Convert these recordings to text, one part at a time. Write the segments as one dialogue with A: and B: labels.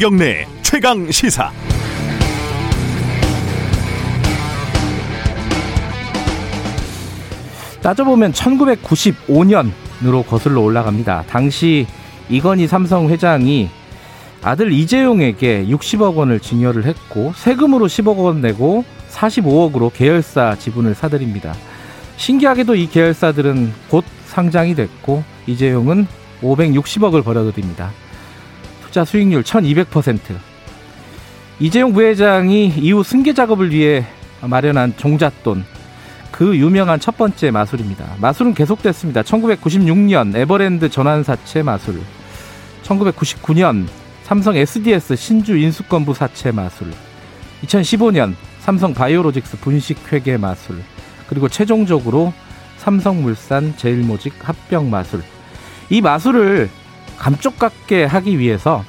A: 김경래 최강 시사.
B: 따져보면 1995년으로 거슬러 올라갑니다. 당시 이건희 삼성 회장이 아들 이재용에게 60억 원을 증여를 했고 세금으로 10억 원 내고 45억으로 계열사 지분을 사들입니다. 신기하게도 이 계열사들은 곧 상장이 됐고 이재용은 560억을 벌어들입니다. 투자 수익률 1200%. 이재용 부회장이 이후 승계 작업을 위해 마련한 종잣돈 그 유명한 첫 번째 마술입니다. 마술은 계속됐습니다. 1996년 에버랜드 전환사채 마술, 1999년 삼성 SDS 신주 인수권부 사채 마술, 2015년 삼성 바이오로직스 분식회계 마술, 그리고 최종적으로 삼성물산 제일모직 합병 마술. 이 마술을 감쪽같게 하기 위해서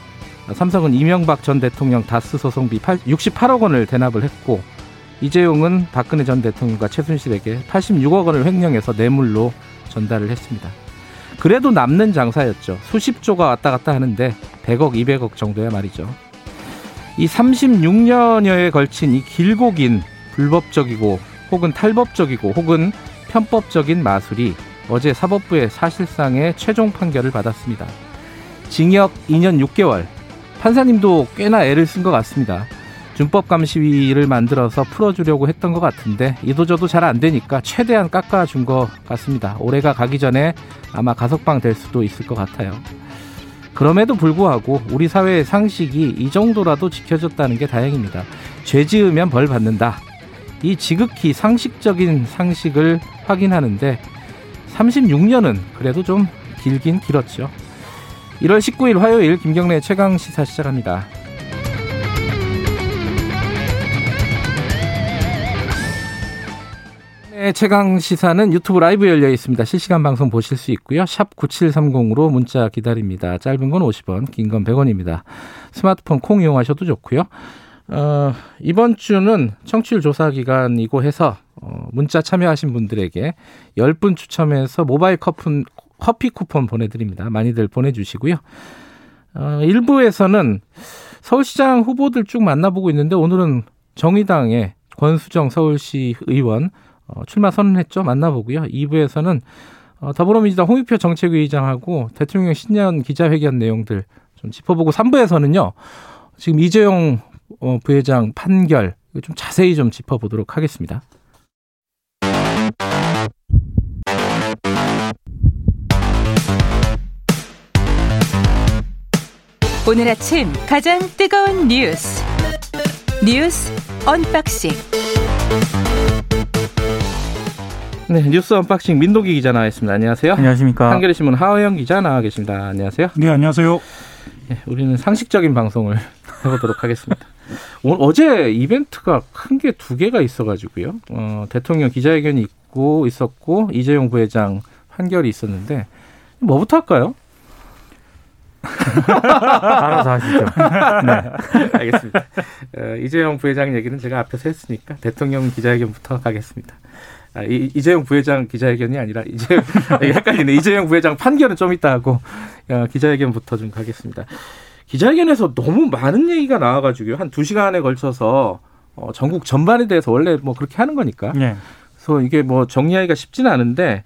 B: 삼성은 이명박 전 대통령 다스 소송비 68억 원을 대납을 했고 이재용은 박근혜 전 대통령과 최순실에게 86억 원을 횡령해서 뇌물로 전달을 했습니다. 그래도 남는 장사였죠. 수십조가 왔다 갔다 하는데 100억, 200억 정도야 말이죠. 이 36년여에 걸친 이 길고 긴 불법적이고 혹은 탈법적이고 혹은 편법적인 마술이 어제 사법부의 사실상의 최종 판결을 받았습니다. 징역 2년 6개월. 판사님도 꽤나 애를 쓴 것 같습니다. 준법 감시위를 만들어서 풀어주려고 했던 것 같은데 이도저도 잘 안 되니까 최대한 깎아준 것 같습니다. 올해가 가기 전에 아마 가석방 될 수도 있을 것 같아요. 그럼에도 불구하고 우리 사회의 상식이 이 정도라도 지켜졌다는 게 다행입니다. 죄 지으면 벌 받는다. 이 지극히 상식적인 상식을 확인하는데 36년은 그래도 좀 길긴 길었죠. 1월 19일 화요일 김경래 최강 시사 시작합니다. 네, 최강 시사는 유튜브 라이브 열려 있습니다. 실시간 방송 보실 수 있고요. 샵 9730으로 문자 기다립니다. 짧은 건 50원, 긴 건 100원입니다. 스마트폰 콩 이용하셔도 좋고요. 어, 이번 주는 청취율 조사 기간이고 해서 어, 문자 참여하신 분들에게 10분 추첨해서 모바일 커피, 커피 쿠폰 보내드립니다. 많이들 보내주시고요. 어, 1부에서는 서울시장 후보들 쭉 만나보고 있는데 오늘은 정의당의 권수정 서울시 의원 어, 출마 선언했죠. 만나보고요. 2부에서는 어, 더불어민주당 홍익표 정책위의장하고 대통령 신년 기자회견 내용들 좀 짚어보고 3부에서는요. 지금 이재용 어, 부회장 판결 좀 자세히 좀 짚어보도록 하겠습니다.
C: 오늘 아침 가장 뜨거운 뉴스 뉴스 언박싱
B: 네, 뉴스 언박싱 민동기 기자 나와 있습니다. 안녕하세요.
D: 안녕하십니까.
B: 한겨레 신문 하어영 기자 나와 계십니다. 안녕하세요.
D: 네, 안녕하세요.
B: 네, 우리는 상식적인 방송을 해보도록 하겠습니다. 오늘 어제 이벤트가 큰 게 두 개가 있어가지고요. 어, 대통령 기자회견이 있고 있었고 이재용 부회장 판결이 있었는데 뭐부터 할까요?
D: 알아서 하시죠.
B: 네. 알겠습니다. 어, 이재용 부회장 얘기는 제가 앞에서 했으니까 대통령 기자회견부터 가겠습니다. 아, 이, 이재용 부회장 기자회견이 아니라 이재 헷갈리네. 이재용 부회장 판결은 좀 이따 하고 어, 기자회견부터 좀 가겠습니다. 기자회견에서 너무 많은 얘기가 나와가지고요. 한 두 시간에 걸쳐서 어, 전국 전반에 대해서 원래 뭐 그렇게 하는 거니까.
D: 네.
B: 그래서 이게 뭐 정리하기가 쉽지는 않은데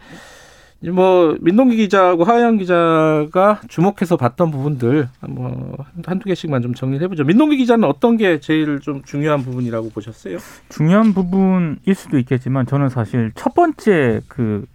B: 뭐 민동기 기자하고 하영 기자가 주목해서 봤던 부분들 뭐 한두 개씩만 좀 정리를 해보죠. 민동기 기자는 어떤 게 제일 좀 중요한 부분이라고 보셨어요?
D: 중요한 부분일 수도 있겠지만 저는 사실 첫 번째 그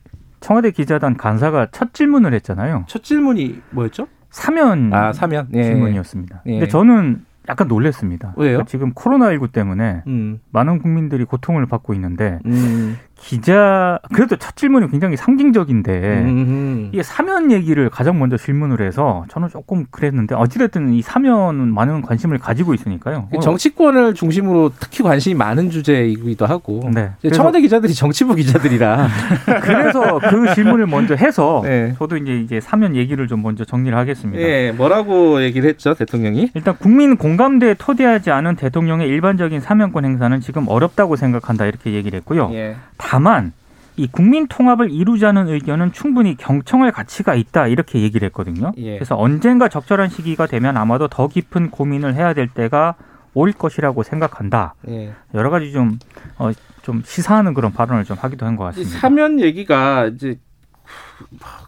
D: 청와대 기자단 간사가 첫 질문을 했잖아요.
B: 첫 질문이 뭐였죠?
D: 사면
B: 아 사면 예.
D: 질문이었습니다.
B: 예.
D: 근데 저는 약간 놀랐습니다.
B: 왜요?
D: 그러니까 지금 코로나 19 때문에
B: 음,
D: 많은 국민들이 고통을 받고 있는데
B: 음,
D: 기자 그래도 첫 질문이 굉장히 상징적인데
B: 음,
D: 이게 사면 얘기를 가장 먼저 질문을 해서 저는 조금 그랬는데 어찌됐든 이 사면은 많은 관심을 가지고 있으니까요.
B: 그 정치권을 중심으로 특히 관심이 많은 주제이기도 하고
D: 네.
B: 청와대 기자들이 정치부 기자들이라
D: 그래서 그 질문을 먼저 해서
B: 네.
D: 저도 이제 이제 사면 얘기를 좀 먼저 정리를 하겠습니다.
B: 예, 뭐라고 얘기를 했죠 대통령이?
D: 일단 국민 공감대에 토대하지 않은 대통령의 일반적인 사면권 행사는 지금 어렵다고 생각한다 이렇게 얘기를 했고요.
B: 예.
D: 다만 이 국민 통합을 이루자는 의견은 충분히 경청할 가치가 있다 이렇게 얘기를 했거든요.
B: 예.
D: 그래서 언젠가 적절한 시기가 되면 아마도 더 깊은 고민을 해야 될 때가 올 것이라고 생각한다.
B: 예.
D: 여러 가지 좀, 어, 좀 시사하는 그런 발언을 좀 하기도
B: 한것이
D: 같습니다.
B: 사면 얘기가 이제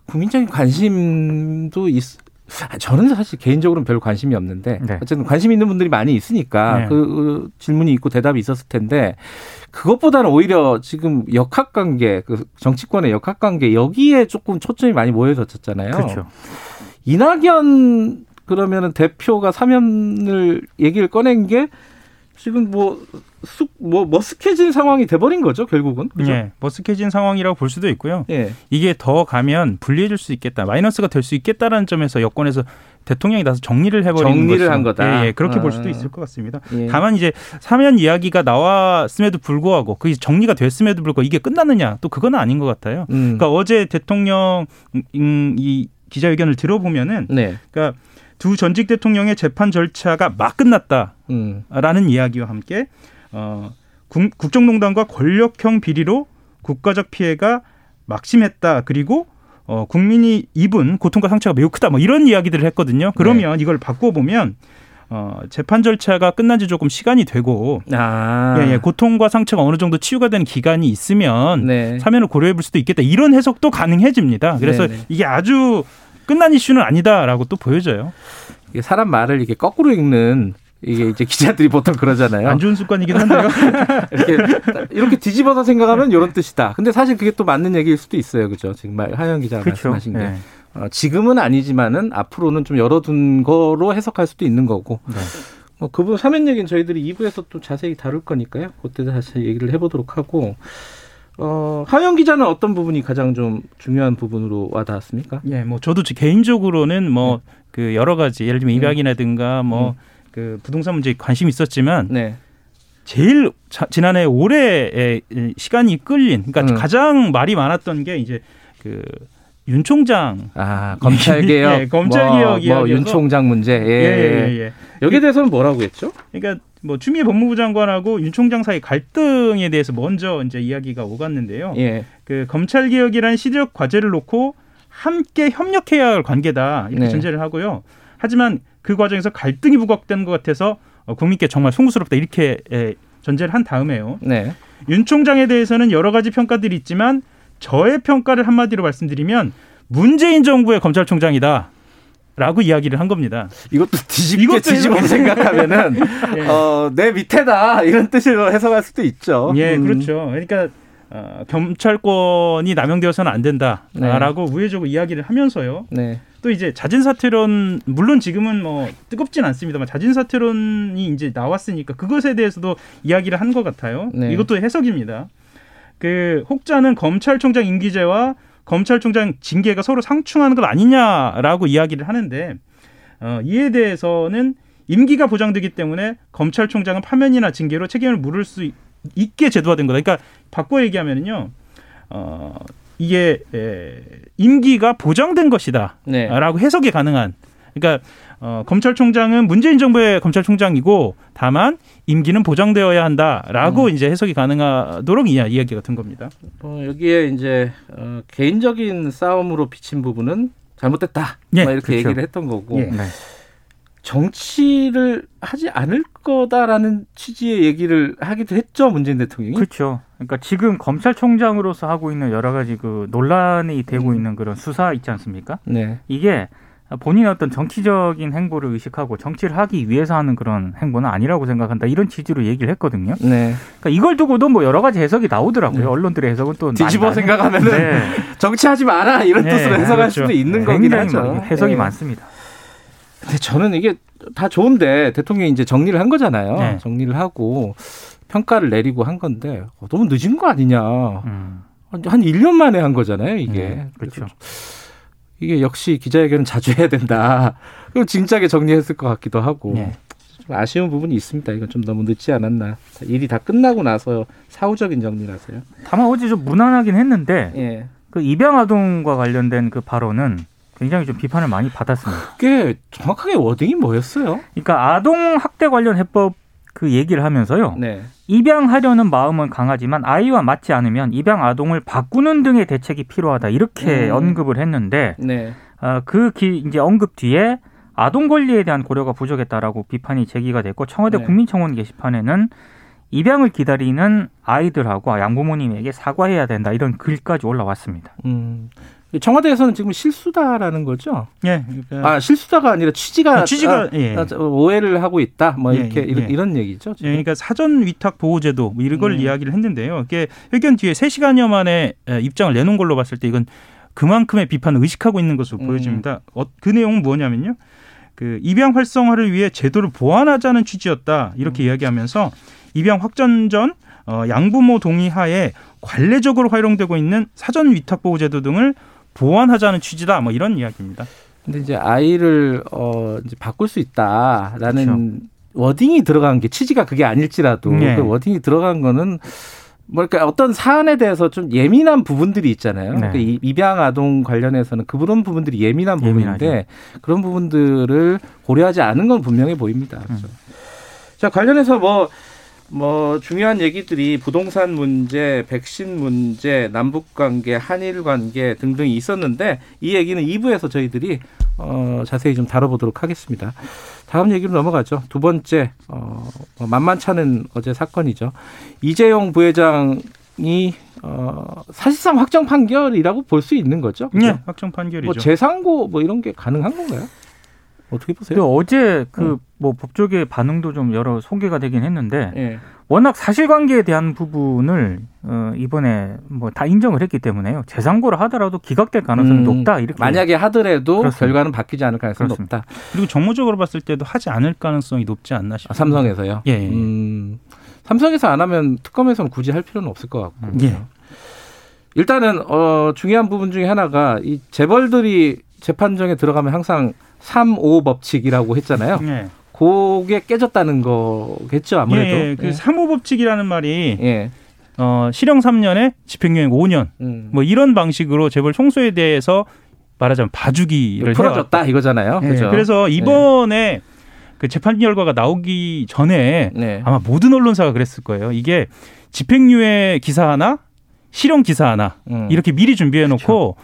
B: 국민적인 관심도 있. 아, 저는 사실 개인적으로는 별 관심이 없는데
D: 네.
B: 어쨌든 관심 있는 분들이 많이 있으니까
D: 네.
B: 그, 그 질문이 있고 대답이 있었을 텐데 그것보다는 오히려 지금 역학관계 그 정치권의 역학관계 여기에 조금 초점이 많이 모여졌잖아요.
D: 그렇죠.
B: 이낙연 그러면은 대표가 사면을 얘기를 꺼낸 게 지금 뭐 쑥 뭐 머쓱해진 상황이 돼버린 거죠 결국은. 그죠?
E: 예, 머쓱해진 상황이라고 볼 수도 있고요.
B: 예.
E: 이게 더 가면 불리해질 수 있겠다, 마이너스가 될 수 있겠다라는 점에서 여권에서 대통령이 나서 정리를 해버리는
B: 정리를
E: 것이-
B: 한 거다.
E: 예, 예, 그렇게
B: 아.
E: 볼 수도 있을 것 같습니다.
B: 예.
E: 다만 이제 사면 이야기가 나왔음에도 불구하고 그게 정리가 됐음에도 불구하고 이게 끝났느냐 또 그건 아닌 것 같아요.
B: 음.
E: 그러니까 어제 대통령 음, 이 기자회견을 들어보면은
B: 네.
E: 그러니까 두 전직 대통령의 재판 절차가 막 끝났다.
B: 음.
E: 라는 이야기와 함께 어, 국, 국정농단과 권력형 비리로 국가적 피해가 막심했다. 그리고 어, 국민이 입은 고통과 상처가 매우 크다. 뭐 이런 이야기들을 했거든요. 그러면
B: 네.
E: 이걸 바꿔보면 어, 재판 절차가 끝난 지 조금 시간이 되고
B: 아.
E: 예, 예, 고통과 상처가 어느 정도 치유가 되는 기간이 있으면
B: 네.
E: 사면을 고려해 볼 수도 있겠다. 이런 해석도 가능해집니다. 그래서
B: 네네.
E: 이게 아주 끝난 이슈는 아니다라고 또 보여져요.
B: 사람 말을 이렇게 거꾸로 읽는 이게 이제 기자들이 보통 그러잖아요.
E: 안 좋은 습관이긴 한데요.
B: 이렇게 이렇게 뒤집어서 생각하면 이런 뜻이다. 근데 사실 그게 또 맞는 얘기일 수도 있어요. 그죠? 정말 하영 기자가
D: 그렇죠.
B: 말씀하신 게.
D: 네.
B: 어, 지금은 아니지만은 앞으로는 좀 열어둔 거로 해석할 수도 있는 거고.
D: 네.
B: 뭐 그분 사면 얘기는 저희들이 2부에서 또 자세히 다룰 거니까요. 그때 다시 얘기를 해보도록 하고. 어, 하영 기자는 어떤 부분이 가장 좀 중요한 부분으로 와닿았습니까?
E: 예, 뭐 저도 제- 개인적으로는 뭐
B: 네.
E: 그 여러 가지 예를 들면
B: 음.
E: 입양이라든가 뭐 그 부동산 문제에 관심이 있었지만
B: 네.
E: 제일 자- 지난해 올해 시간이 끌린 그러니까
B: 음.
E: 가장 말이 많았던 게 이제 그 윤 총장
B: 아, 검찰 개혁.
E: 예, 검찰
B: 뭐,
E: 개혁
B: 뭐,
E: 이야기여서-
B: 윤 총장 문제. 예.
E: 예, 예, 예.
B: 여기에 대해서는 뭐라고 했죠?
E: 그러니까 뭐 추미애 법무부 장관하고 윤 총장 사이 갈등에 대해서 먼저 이제 이야기가 오갔는데요.
B: 예.
E: 그 검찰 개혁이라는 시대적 과제를 놓고 함께 협력해야 할 관계다 이렇게
B: 네.
E: 전제를 하고요. 하지만 그 과정에서 갈등이 부각되는 것 같아서 어, 국민께 정말 송구스럽다 이렇게 에, 전제를 한 다음에요.
B: 네.
E: 윤 총장에 대해서는 여러 가지 평가들이 있지만 저의 평가를 한마디로 말씀드리면 문재인 정부의 검찰총장이다. 라고 이야기를 한 겁니다.
B: 이것도 뒤집게
E: 이것도
B: 뒤집어 생각하면은
E: 예.
B: 어, 내 밑에다 이런 뜻으로 해석할 수도 있죠.
E: 예,
B: 음.
E: 그렇죠. 그러니까 어, 경찰권이 남용되어서는 안 된다라고 우회적으로 이야기를 하면서요.
B: 네.
E: 또 이제 자진 사퇴론 물론 지금은 뭐 뜨겁진 않습니다만 자진 사퇴론이 이제 나왔으니까 그것에 대해서도 이야기를 한 것 같아요.
B: 네.
E: 이것도 해석입니다. 그 혹자는 검찰총장 임기제와 검찰총장 징계가 서로 상충하는 것 아니냐라고 이야기를 하는데 어, 이에 대해서는 임기가 보장되기 때문에 검찰총장은 파면이나 징계로 책임을 물을 수 있- 있게 제도화된 거다. 그러니까 바꿔 얘기하면은요. 어, 이게 에, 임기가 보장된 것이다.
B: 네.
E: 라고 해석이 가능한. 그러니까 어, 검찰총장은 문재인 정부의 검찰총장이고 다만 임기는 보장되어야 한다라고 이제 해석이 가능하도록 이 이야기가 된 겁니다.
B: 어, 여기에 이제 어, 개인적인 싸움으로 비친 부분은 잘못됐다.
E: 예,
B: 막 이렇게
D: 그렇죠.
B: 얘기를 했던 거고
E: 예.
D: 네.
B: 정치를 하지 않을 거다라는 취지의 얘기를 하기도 했죠 문재인 대통령이.
D: 그렇죠. 그러니까 지금 검찰총장으로서 하고 있는 여러 가지 그 논란이 되고
B: 음.
D: 있는 그런 수사 있지 않습니까?
B: 네.
D: 이게 본인의 어떤 정치적인 행보를 의식하고 정치를 하기 위해서 하는 그런 행보는 아니라고 생각한다. 이런 취지로 얘기를 했거든요.
B: 네.
D: 그러니까 이걸 두고도 뭐 여러 가지 해석이 나오더라고요.
B: 네.
D: 언론들의 해석은 또
B: 뒤집어
D: 많이
B: 생각하면은
D: 네.
B: 정치하지 마라 이런
E: 네,
B: 뜻으로 해석할
E: 그렇죠.
B: 수도 있는 거긴
D: 굉장히
B: 하죠.
D: 해석이
B: 네.
D: 많습니다.
B: 근데 저는 이게 다 좋은데 대통령이 이제 정리를 한 거잖아요.
E: 네.
B: 정리를 하고 평가를 내리고 한 건데 어, 너무 늦은 거 아니냐.
D: 음.
B: 한 1년 만에 한 거잖아요, 이게.
D: 네, 그렇죠.
B: 이게 역시 기자회견은 자주 해야 된다. 그럼 진작에 정리했을 것 같기도 하고.
E: 네.
B: 좀 아쉬운 부분이 있습니다. 이건 좀 너무 늦지 않았나. 자, 일이 다 끝나고 나서 사후적인 정리라서요.
D: 다만 어제 좀 무난하긴 했는데
B: 예.
D: 그 입양 아동과 관련된 그 발언은 굉장히 좀 비판을 많이 받았습니다.
B: 그게 정확하게 워딩이 뭐였어요?
D: 그러니까 아동 학대 관련 해법 그 얘기를 하면서요.
B: 네.
D: 입양하려는 마음은 강하지만 아이와 맞지 않으면 입양 아동을 바꾸는 등의 대책이 필요하다 이렇게
B: 음.
D: 언급을 했는데
B: 네.
D: 어, 그 기, 이제 언급 뒤에 아동 권리에 대한 고려가 부족했다라고 비판이 제기가 됐고 청와대
B: 네.
D: 국민청원 게시판에는 입양을 기다리는 아이들하고 양부모님에게 사과해야 된다 이런 글까지 올라왔습니다.
B: 음. 청와대에서는 지금 실수다라는 거죠?
E: 예. 그러니까
B: 아, 실수다가 아니라 취지가
E: 아, 취지가,
B: 아,
E: 예.
B: 아, 오해를 하고 있다. 뭐
E: 예,
B: 이렇게
E: 예,
B: 이런,
E: 예.
B: 이런 얘기죠. 지금.
E: 예, 그러니까 사전 위탁 보호제도 뭐 이런 걸
B: 음.
E: 이야기를 했는데요. 이게 회견 뒤에 3시간여 만에 에, 입장을 내놓은 걸로 봤을 때 이건 그만큼의 비판을 의식하고 있는 것으로
B: 음.
E: 보여집니다. 어, 그 내용은 뭐냐면요. 그 입양 활성화를 위해 제도를 보완하자는 취지였다. 이렇게 이야기하면서 입양 확전 전 어, 양부모 동의하에 관례적으로 활용되고 있는 사전 위탁 보호 제도 등을 보완하자는 취지다. 뭐 이런 이야기입니다.
B: 근데 이제 아이를 어 이제 바꿀 수 있다라는
E: 그렇죠.
B: 워딩이 들어간 게 취지가 그게 아닐지라도
E: 네.
B: 그 워딩이 들어간 거는 뭐랄까 어떤 사안에 대해서 좀 예민한 부분들이 있잖아요.
D: 네.
B: 그러니까 이 입양 아동 관련해서는 그런 부분들이 예민한 부분인데
D: 예민하죠.
B: 그런 부분들을 고려하지 않은 건 분명해 보입니다.
D: 음.
B: 그래서. 자 관련해서 뭐. 뭐 중요한 얘기들이 부동산 문제, 백신 문제, 남북 관계, 한일 관계 등등이 있었는데 이 얘기는 2부에서 저희들이 어, 자세히 좀 다뤄보도록 하겠습니다. 다음 얘기로 넘어가죠. 두 번째 어, 뭐 만만찮은 어제 사건이죠. 이재용 부회장이 어, 사실상 확정 판결이라고 볼 수 있는 거죠. 그죠?
E: 예, 확정 판결이죠.
B: 뭐 재상고 뭐 이런 게 가능한 건가요? 어떻게 보세요?
D: 그 어제
B: 음.
D: 그뭐 법조계 반응도 좀 여러 소개가 되긴 했는데
B: 예.
D: 워낙 사실관계에 대한 부분을 어, 이번에 뭐 다 인정을 했기 때문에요. 재상고를 하더라도 기각될 가능성이
B: 음,
D: 높다 이렇게
B: 만약에 하더라도
D: 그렇습니다.
B: 결과는 바뀌지 않을 가능성이
D: 그렇습니다.
B: 높다.
E: 그리고 정무적으로 봤을 때도 하지 않을 가능성이 높지 않나
B: 아,
E: 싶습니다.
B: 삼성에서요.
E: 예, 예.
B: 음, 삼성에서 안 하면 특검에서는 굳이 할 필요는 없을 것 같고.
E: 예.
B: 일단은 어, 중요한 부분 중에 하나가 이 재벌들이 재판정에 들어가면 항상 3, 5 법칙이라고 했잖아요.
E: 예.
B: 그게 깨졌다는 거겠죠, 아무래도.
E: 예, 예. 그 사모법칙이라는 말이
B: 예.
E: 어, 실형 3년에 집행유예 5년
B: 음.
E: 뭐 이런 방식으로 재벌 총수에 대해서 말하자면 봐주기를
B: 풀어줬다 이거잖아요.
E: 예,
B: 그죠?
E: 그래서 이번에 그 재판 결과가 나오기 전에
B: 네.
E: 아마 모든 언론사가 그랬을 거예요. 이게 집행유예 기사 하나, 실형 기사 하나
B: 음.
E: 이렇게 미리 준비해 놓고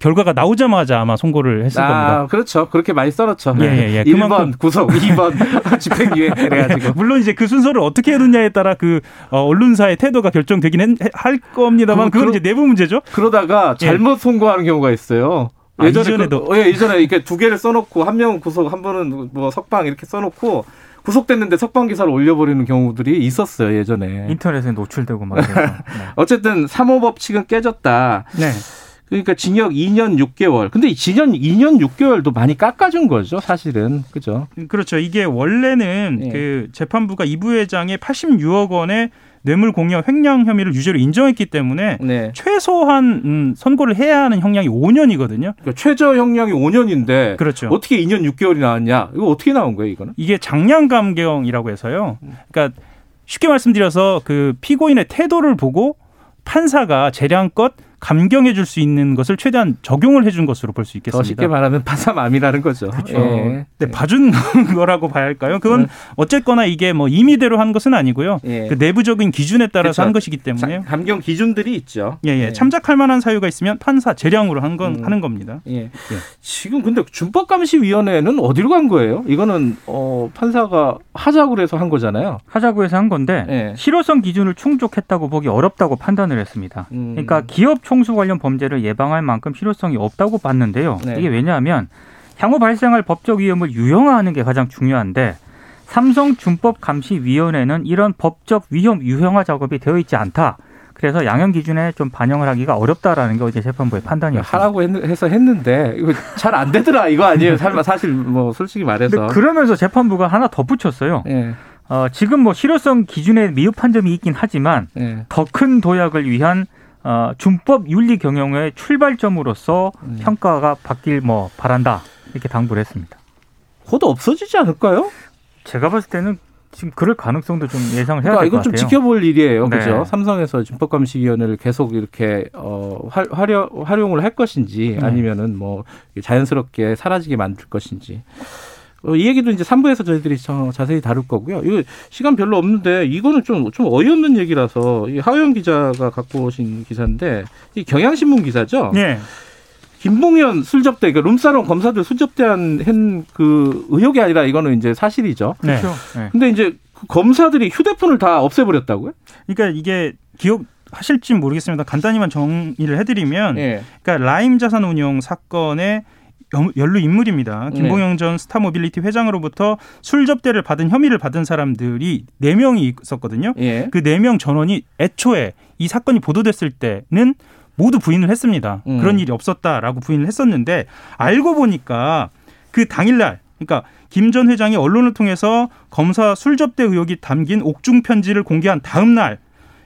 E: 결과가 나오자마자 아마 선고를 했을
B: 아,
E: 겁니다.
B: 그렇죠. 그렇게 많이 써놓죠.
E: 예, 예, 예.
B: 1번
E: 그만큼-
B: 구속, 2번 집행유예 그래가지고.
E: 물론 이제 그 순서를 어떻게 해놓냐에 따라 그 어, 언론사의 태도가 결정되긴 했- 할 겁니다만
B: 그-
E: 그건
B: 그-
E: 이제 내부 문제죠.
B: 그러다가
E: 예.
B: 잘못 선고하는 경우가 있어요.
E: 아, 이전에도?
B: 그, 예, 예전에 이렇게 두 개를 써놓고 한 명은 구속, 한 번은 뭐 석방 이렇게 써놓고 구속됐는데 석방 기사를 올려버리는 경우들이 있었어요 예전에.
D: 인터넷에 노출되고 막. 네.
B: 어쨌든 3호 법칙은 깨졌다.
E: 네.
B: 그러니까 징역 2년 6개월. 근데 이 징역 2년 6개월도 많이 깎아준 거죠, 사실은. 그죠?
E: 그렇죠. 이게 원래는
B: 예.
E: 그 재판부가 이 부회장의 86억 원의 뇌물 공여 횡령 혐의를 유죄로 인정했기 때문에
B: 네.
E: 최소한 음, 선고를 해야 하는 형량이 5년이거든요.
B: 그러니까 최저 형량이 5년인데
E: 그렇죠.
B: 어떻게 2년 6개월이 나왔냐? 이거 어떻게 나온 거예요, 이거는?
E: 이게 장량 감경이라고 해서요. 그러니까 쉽게 말씀드려서 그 피고인의 태도를 보고 판사가 재량껏 감경해 줄 수 있는 것을 최대한 적용을 해준 것으로
B: 볼수더
E: 있겠습니다.
B: 쉽게 말하면 파사맘이라는 거죠.
E: 그렇죠.
B: 예.
E: 네, 봐준 거라고 봐야 할까요? 그건
B: 네.
E: 어쨌거나 이게 뭐 임의대로 한 것은 아니고요.
B: 예.
E: 그 내부적인 기준에 따라서
B: 그렇죠.
E: 한 것이기 때문에
B: 자, 감경 기준들이 있죠.
E: 예, 예.
B: 예.
E: 참작할 만한 사유가 있으면 판사 재량으로 한건
B: 음.
E: 하는 겁니다.
B: 예. 지금 근데 준법감시위원회는 어디로 간 거예요? 이거는 어, 판사가 하자고 해서 한 거잖아요.
D: 하자고 해서 한 건데
B: 예.
D: 실효성 기준을 충족했다고 보기 어렵다고 판단을 했습니다.
B: 음.
D: 그러니까 기업 총수 관련 범죄를 예방할 만큼 실효성이 없다고 봤는데요.
B: 네.
D: 이게 왜냐하면 향후 발생할 법적 위험을 유형화하는 게 가장 중요한데 삼성 준법감시위원회는 이런 법적 위험 유형화 작업이 되어 있지 않다. 그래서 양형 기준에 좀 반영을 하기가 어렵다라는 게 어제 재판부의 판단이었습니다.
B: 하라고 했, 해서 했는데 이거 잘 안 되더라 이거 아니에요? 살- 사실 뭐 솔직히 말해서.
D: 그러면서 재판부가 하나 덧붙였어요.
B: 예.
D: 어, 지금 뭐 실효성 기준에 미흡한 점이 있긴 하지만
B: 예.
D: 더큰 도약을 위한 어, 준법 윤리 경영의 출발점으로서
B: 음.
D: 평가가 바뀔 뭐 바란다 이렇게 당부를 했습니다.
B: 곧 없어지지 않을까요?
D: 제가 봤을 때는 지금 그럴 가능성도 좀 예상을 해야
B: 그러니까
D: 될것
B: 이건
D: 같아요.
B: 좀 지켜볼 일이에요,
D: 네.
B: 그죠? 삼성에서 준법감시위원회를 계속 이렇게 어, 활, 활용, 활용을 할 것인지
D: 네.
B: 아니면은 뭐 자연스럽게 사라지게 만들 것인지 어, 이 얘기도 이제 3부에서 저희들이 저- 자세히 다룰 거고요. 이거 시간 별로 없는데 이거는 좀, 좀 어이없는 얘기라서 이 하영 기자가 갖고 오신 기사인데 이 경향신문 기사죠.
E: 예.
B: 김봉현 술접대, 그 룸사롱 검사들 술접대한 그 의혹이 아니라 이거는 이제 사실이죠.
E: 네.
D: 그렇죠. 네.
B: 근데 이제 그 검사들이 휴대폰을 다 없애버렸다고요?
E: 그러니까 이게 기억 하실지 모르겠습니다. 간단히만 정리를 해드리면,
B: 예.
E: 그러니까 라임 자산 운용 사건의 연- 연루 인물입니다. 김봉현 전 스타모빌리티 회장으로부터 술 접대를 받은 혐의를 받은 사람들이 네 명이 있었거든요.
B: 예.
E: 그 네 명 전원이 애초에 이 사건이 보도됐을 때는 모두 부인을 했습니다.
B: 음.
E: 그런 일이 없었다라고 부인을 했었는데 알고 보니까 그 당일날 그러니까 김 전 회장이 언론을 통해서 검사 술 접대 의혹이 담긴 옥중 편지를 공개한 다음 날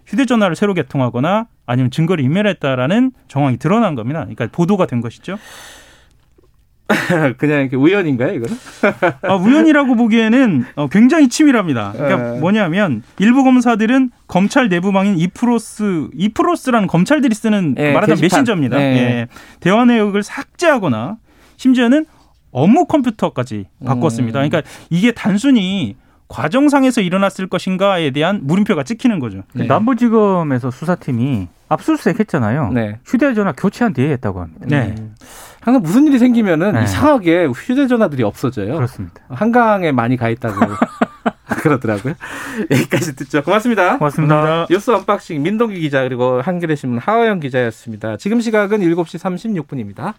E: 휴대전화를 새로 개통하거나 아니면 증거를 인멸했다라는 정황이 드러난 겁니다. 그러니까 보도가 된 것이죠.
B: 그냥 이렇게 우연인가요, 이거는?
E: 아, 우연이라고 보기에는 어, 굉장히 치밀합니다. 그러니까
B: 에.
E: 뭐냐면 일부 검사들은 검찰 내부망인 이프로스, 이프로스라는 검찰들이 쓰는
B: 예,
E: 말하자면
B: 게시판.
E: 메신저입니다.
B: 예.
E: 예. 대화 내역을 삭제하거나 심지어는 업무 컴퓨터까지 바꿨습니다.
B: 음.
E: 그러니까 이게 단순히 과정상에서 일어났을 것인가에 대한 물음표가 찍히는 거죠.
B: 네.
D: 남부지검에서 수사팀이 압수수색 했잖아요.
B: 네.
D: 휴대전화 교체한 뒤에 했다고 합니다.
E: 네.
B: 항상 무슨 일이 생기면은
D: 네.
B: 이상하게 휴대전화들이 없어져요.
D: 그렇습니다.
B: 한강에 많이 가 있다고 그러더라고요. 여기까지 듣죠. 고맙습니다.
D: 고맙습니다.
B: 뉴스 언박싱 민동기 기자 그리고 한겨레 신문 하어영 기자였습니다. 지금 시각은 7시 36분입니다.